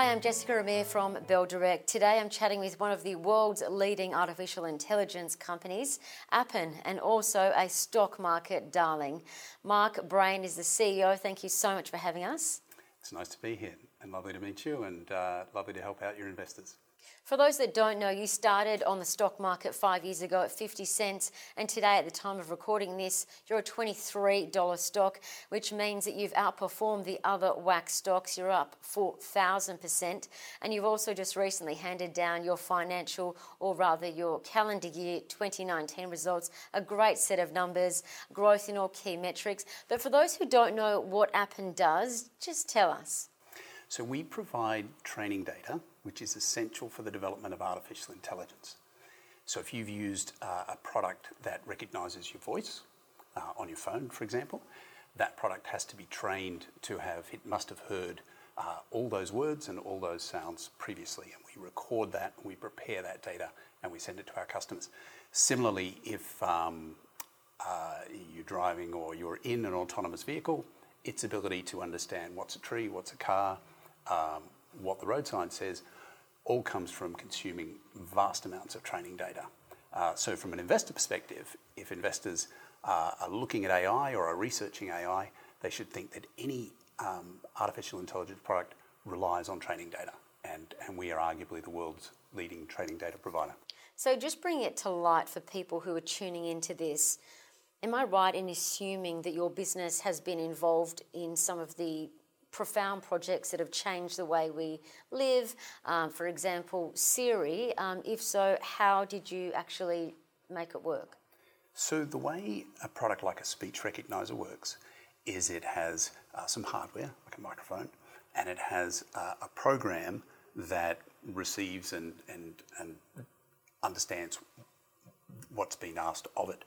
Hi, I'm Jessica Amir from Bell Direct. Today I'm chatting with one of the world's leading artificial intelligence companies, Appen, and also a stock market darling. Mark Brayan is the CEO. Thank you so much for having us. It's nice to be here and lovely to meet you and uh, lovely to help out your investors. For those that don't know, you started on the stock market five years ago at 50 cents, and today, at the time of recording this, you're a $23 stock, which means that you've outperformed the other WAX stocks. You're up 4,000%, and you've also just recently handed down your financial, or rather your calendar year 2019 results. A great set of numbers, growth in all key metrics. But for those who don't know what Appen does, just tell us. So, we provide training data which is essential for the development of artificial intelligence. So if you've used uh, a product that recognizes your voice uh, on your phone, for example, that product has to be trained to have, it must have heard uh, all those words and all those sounds previously. And we record that, we prepare that data, and we send it to our customers. Similarly, if um, you're driving or you're in an autonomous vehicle, its ability to understand what's a tree, what's a car, um, what the road sign says, all comes from consuming vast amounts of training data. Uh, so, from an investor perspective, if investors uh, are looking at AI or are researching AI, they should think that any um, artificial intelligence product relies on training data, and, and we are arguably the world's leading training data provider. So, just bring it to light for people who are tuning into this. Am I right in assuming that your business has been involved in some of the profound projects that have changed the way we live? Um, for example, Siri. Um, if so, how did you actually make it work? So, the way a product like a speech recognizer works is it has uh, some hardware, like a microphone, and it has uh, a program that receives and, and, and understands what's been asked of it.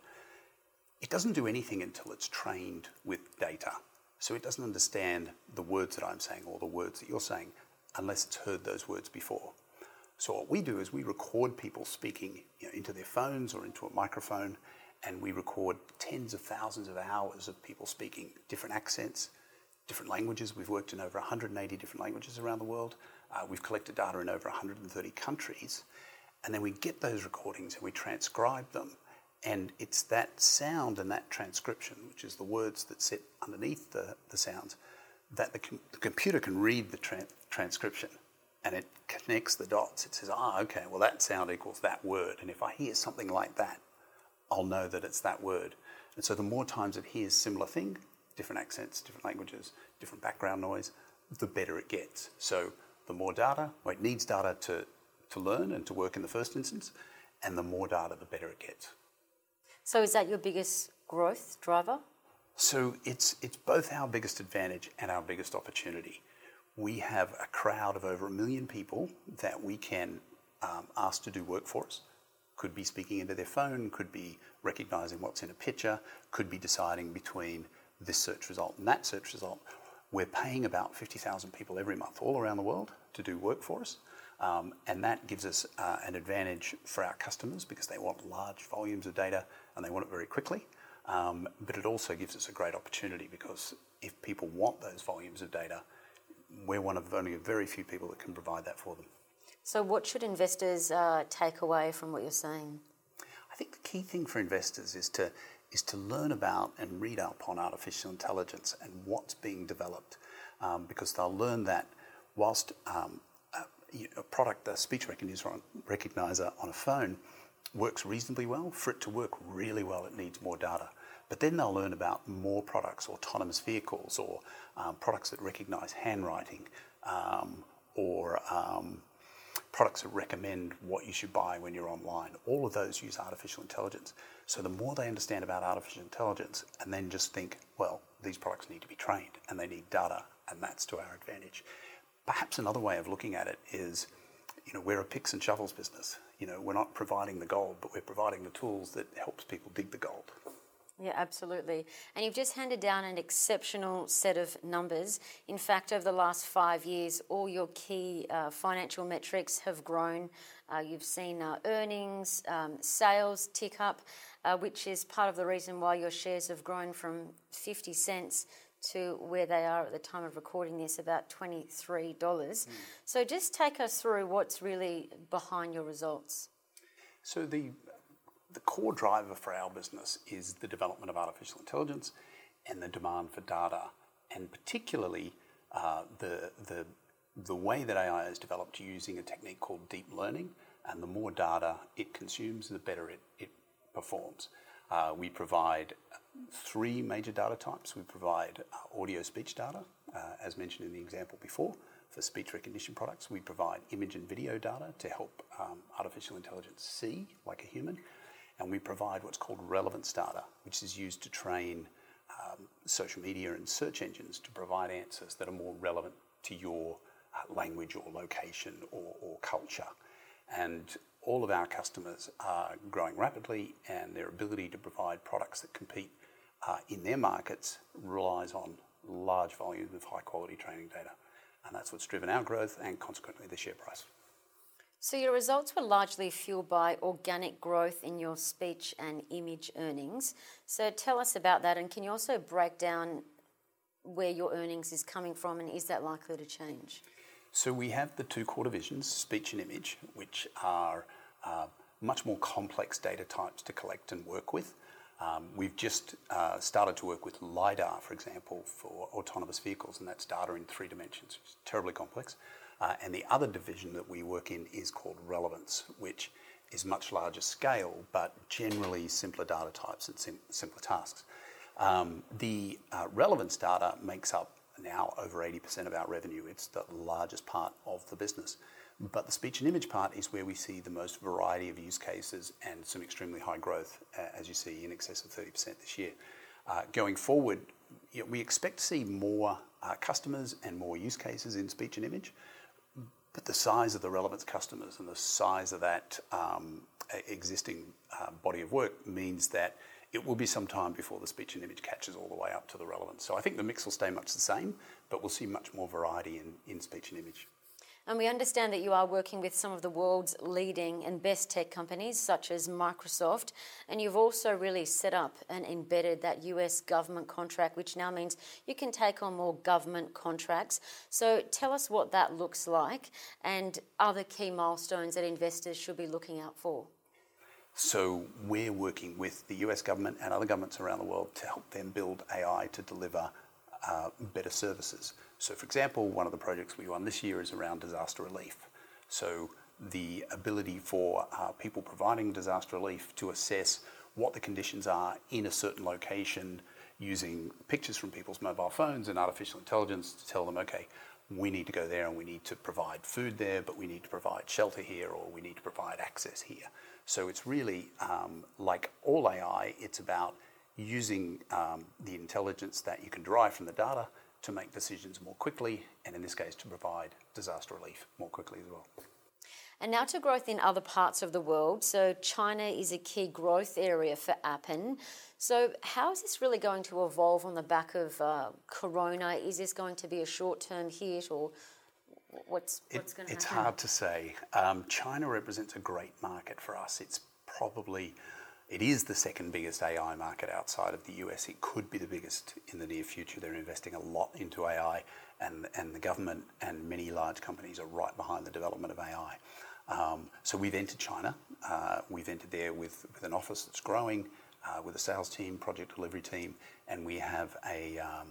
It doesn't do anything until it's trained with data. So it doesn't understand the words that I'm saying or the words that you're saying unless it's heard those words before. So what we do is we record people speaking you know, into their phones or into a microphone, and we record tens of thousands of hours of people speaking different accents, different languages. We've worked in over 180 different languages around the world. Uh, we've collected data in over 130 countries, and then we get those recordings and we transcribe them and it's that sound and that transcription, which is the words that sit underneath the, the sounds, that the, com- the computer can read the tra- transcription and it connects the dots. It says, ah, okay, well, that sound equals that word. And if I hear something like that, I'll know that it's that word. And so the more times it hears similar thing, different accents, different languages, different background noise, the better it gets. So the more data, well, it needs data to, to learn and to work in the first instance, and the more data, the better it gets. So is that your biggest growth driver? So it's it's both our biggest advantage and our biggest opportunity. We have a crowd of over a million people that we can um, ask to do work for us. Could be speaking into their phone, could be recognizing what's in a picture, could be deciding between this search result and that search result. We're paying about 50,000 people every month all around the world to do work for us. Um, and that gives us uh, an advantage for our customers because they want large volumes of data and they want it very quickly. Um, but it also gives us a great opportunity because if people want those volumes of data, we're one of only a very few people that can provide that for them. So, what should investors uh, take away from what you're saying? I think the key thing for investors is to is to learn about and read up on artificial intelligence and what's being developed, um, because they'll learn that whilst um, a, product, a speech recognizer on a phone, works reasonably well. For it to work really well, it needs more data. But then they'll learn about more products, autonomous vehicles, or um, products that recognize handwriting, um, or um, products that recommend what you should buy when you're online. All of those use artificial intelligence. So the more they understand about artificial intelligence, and then just think, well, these products need to be trained and they need data, and that's to our advantage. Perhaps another way of looking at it is you know, we're a picks and shovels business. You know, we're not providing the gold, but we're providing the tools that helps people dig the gold. Yeah, absolutely. And you've just handed down an exceptional set of numbers. In fact, over the last five years, all your key uh, financial metrics have grown. Uh, you've seen uh, earnings, um, sales tick up, uh, which is part of the reason why your shares have grown from 50 cents to where they are at the time of recording this, about $23. Mm. So just take us through what's really behind your results. So the the core driver for our business is the development of artificial intelligence and the demand for data, and particularly uh, the, the, the way that AI is developed using a technique called deep learning. And the more data it consumes, the better it, it performs. Uh, we provide three major data types. We provide uh, audio speech data, uh, as mentioned in the example before, for speech recognition products. We provide image and video data to help um, artificial intelligence see like a human and we provide what's called relevance data, which is used to train um, social media and search engines to provide answers that are more relevant to your uh, language or location or, or, culture. All of our customers are growing rapidly, and their ability to provide products that compete uh, in their markets relies on large volumes of high quality training data. And that's what's driven our growth and consequently the share price. So your results were largely fueled by organic growth in your speech and image earnings. So tell us about that, and can you also break down where your earnings is coming from, and is that likely to change? So we have the two core divisions, speech and image, which are uh, much more complex data types to collect and work with. Um, we've just uh, started to work with LiDAR, for example, for autonomous vehicles, and that's data in three dimensions. It's terribly complex. Uh, and the other division that we work in is called relevance, which is much larger scale, but generally simpler data types and sim- simpler tasks. Um, the uh, relevance data makes up now over 80% of our revenue. It's the largest part of the business. But the speech and image part is where we see the most variety of use cases and some extremely high growth, uh, as you see, in excess of 30% this year. Uh, going forward, we expect to see more uh, customers and more use cases in speech and image. But the size of the relevance customers and the size of that um, existing body of work means that it will be some time before the speech and image catches all the way up to the relevance. So I think the mix will stay much the same, but we'll see much more variety in, in speech and image. And we understand that you are working with some of the world's leading and best tech companies, such as Microsoft. And you've also really set up and embedded that US government contract, which now means you can take on more government contracts. So tell us what that looks like and other key milestones that investors should be looking out for. So we're working with the US government and other governments around the world to help them build AI to deliver uh, better services. So, for example, one of the projects we won this year is around disaster relief. So, the ability for uh, people providing disaster relief to assess what the conditions are in a certain location using pictures from people's mobile phones and artificial intelligence to tell them, okay, we need to go there and we need to provide food there, but we need to provide shelter here or we need to provide access here. So it's really um, like all AI, it's about using um, the intelligence that you can derive from the data to make decisions more quickly, and in this case, to provide disaster relief more quickly as well. And now to growth in other parts of the world. So, China is a key growth area for Appen. So, how is this really going to evolve on the back of uh, Corona? Is this going to be a short term hit or what's, what's it, going to happen? It's hard to say. Um, China represents a great market for us. It's probably it is the second biggest AI market outside of the US. It could be the biggest in the near future. They're investing a lot into AI, and, and the government and many large companies are right behind the development of AI. Um, so we've entered China. Uh, we've entered there with, with an office that's growing, uh, with a sales team, project delivery team, and we have a, um,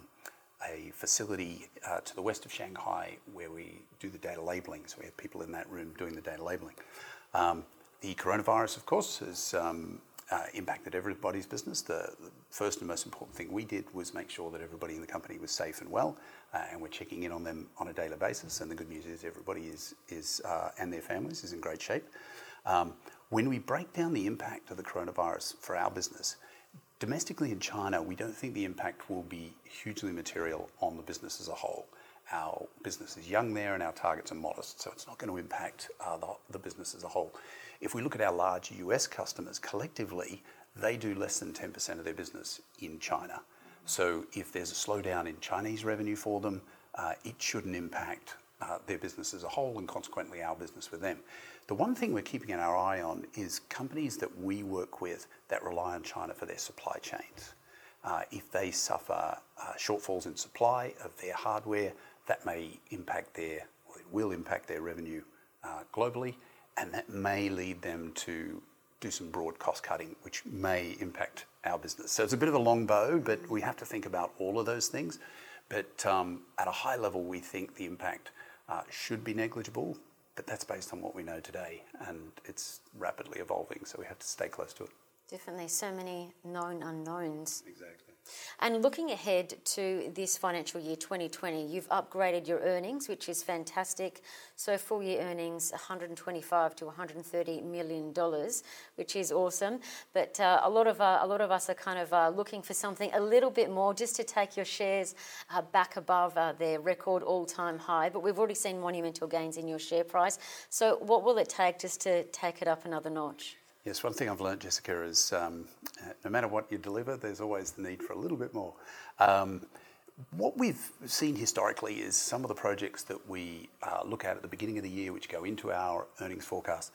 a facility uh, to the west of Shanghai where we do the data labeling. So we have people in that room doing the data labeling. Um, the coronavirus, of course, has impacted everybody's business. The, first and most important thing we did was make sure that everybody in the company was safe and well, uh, and we're checking in on them on a daily basis. And the good news is everybody uh, and their families is in great shape. Um, when we break down the impact of the coronavirus for our business, domestically in China, we don't think the impact will be hugely material on the business as a whole. Our business is young there and our targets are modest, so it's not going to impact uh, the business as a whole. If we look at our large US customers collectively, they do less than 10% of their business in China. So if there's a slowdown in Chinese revenue for them, uh, it shouldn't impact uh, their business as a whole and consequently our business with them. The one thing we're keeping our eye on is companies that we work with that rely on China for their supply chains. Uh, if they suffer shortfalls in supply of their hardware, that may impact their, or it will impact their revenue globally, and that may lead them to do some broad cost cutting, which may impact our business. So it's a bit of a long bow, but we have to think about all of those things. But um, at a high level, we think the impact uh, should be negligible, but that's based on what we know today, and it's rapidly evolving, so we have to stay close to it. Definitely, so many known unknowns. Exactly. And looking ahead to this financial year 2020, you've upgraded your earnings, which is fantastic. So full year earnings 125 to 130 million dollars, which is awesome. But uh, a lot of uh, a lot of us are kind of uh, looking for something a little bit more, just to take your shares back above their record all-time high. But we've already seen monumental gains in your share price. So what will it take just to take it up another notch? Yes, one thing I've learned, Jessica, is um, no matter what you deliver, there's always the need for a little bit more. Um, what we've seen historically is some of the projects that we uh, look at at the beginning of the year, which go into our earnings forecast,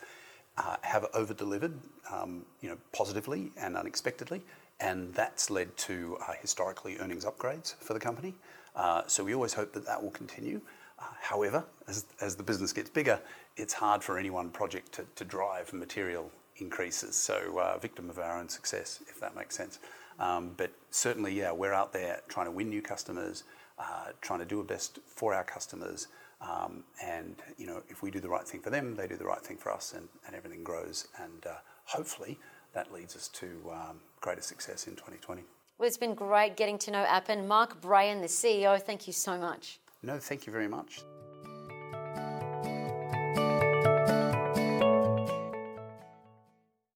uh, have over delivered, um, you know, positively and unexpectedly, and that's led to uh, historically earnings upgrades for the company. Uh, so we always hope that that will continue. Uh, however, as, as the business gets bigger, it's hard for any one project to, to drive material increases. So, uh, victim of our own success, if that makes sense. Um, but certainly, yeah, we're out there trying to win new customers, uh, trying to do our best for our customers. Um, and, you know, if we do the right thing for them, they do the right thing for us, and, and everything grows. And uh, hopefully, that leads us to um, greater success in 2020. Well, it's been great getting to know Appen. Mark Brayan, the CEO, thank you so much. No, thank you very much.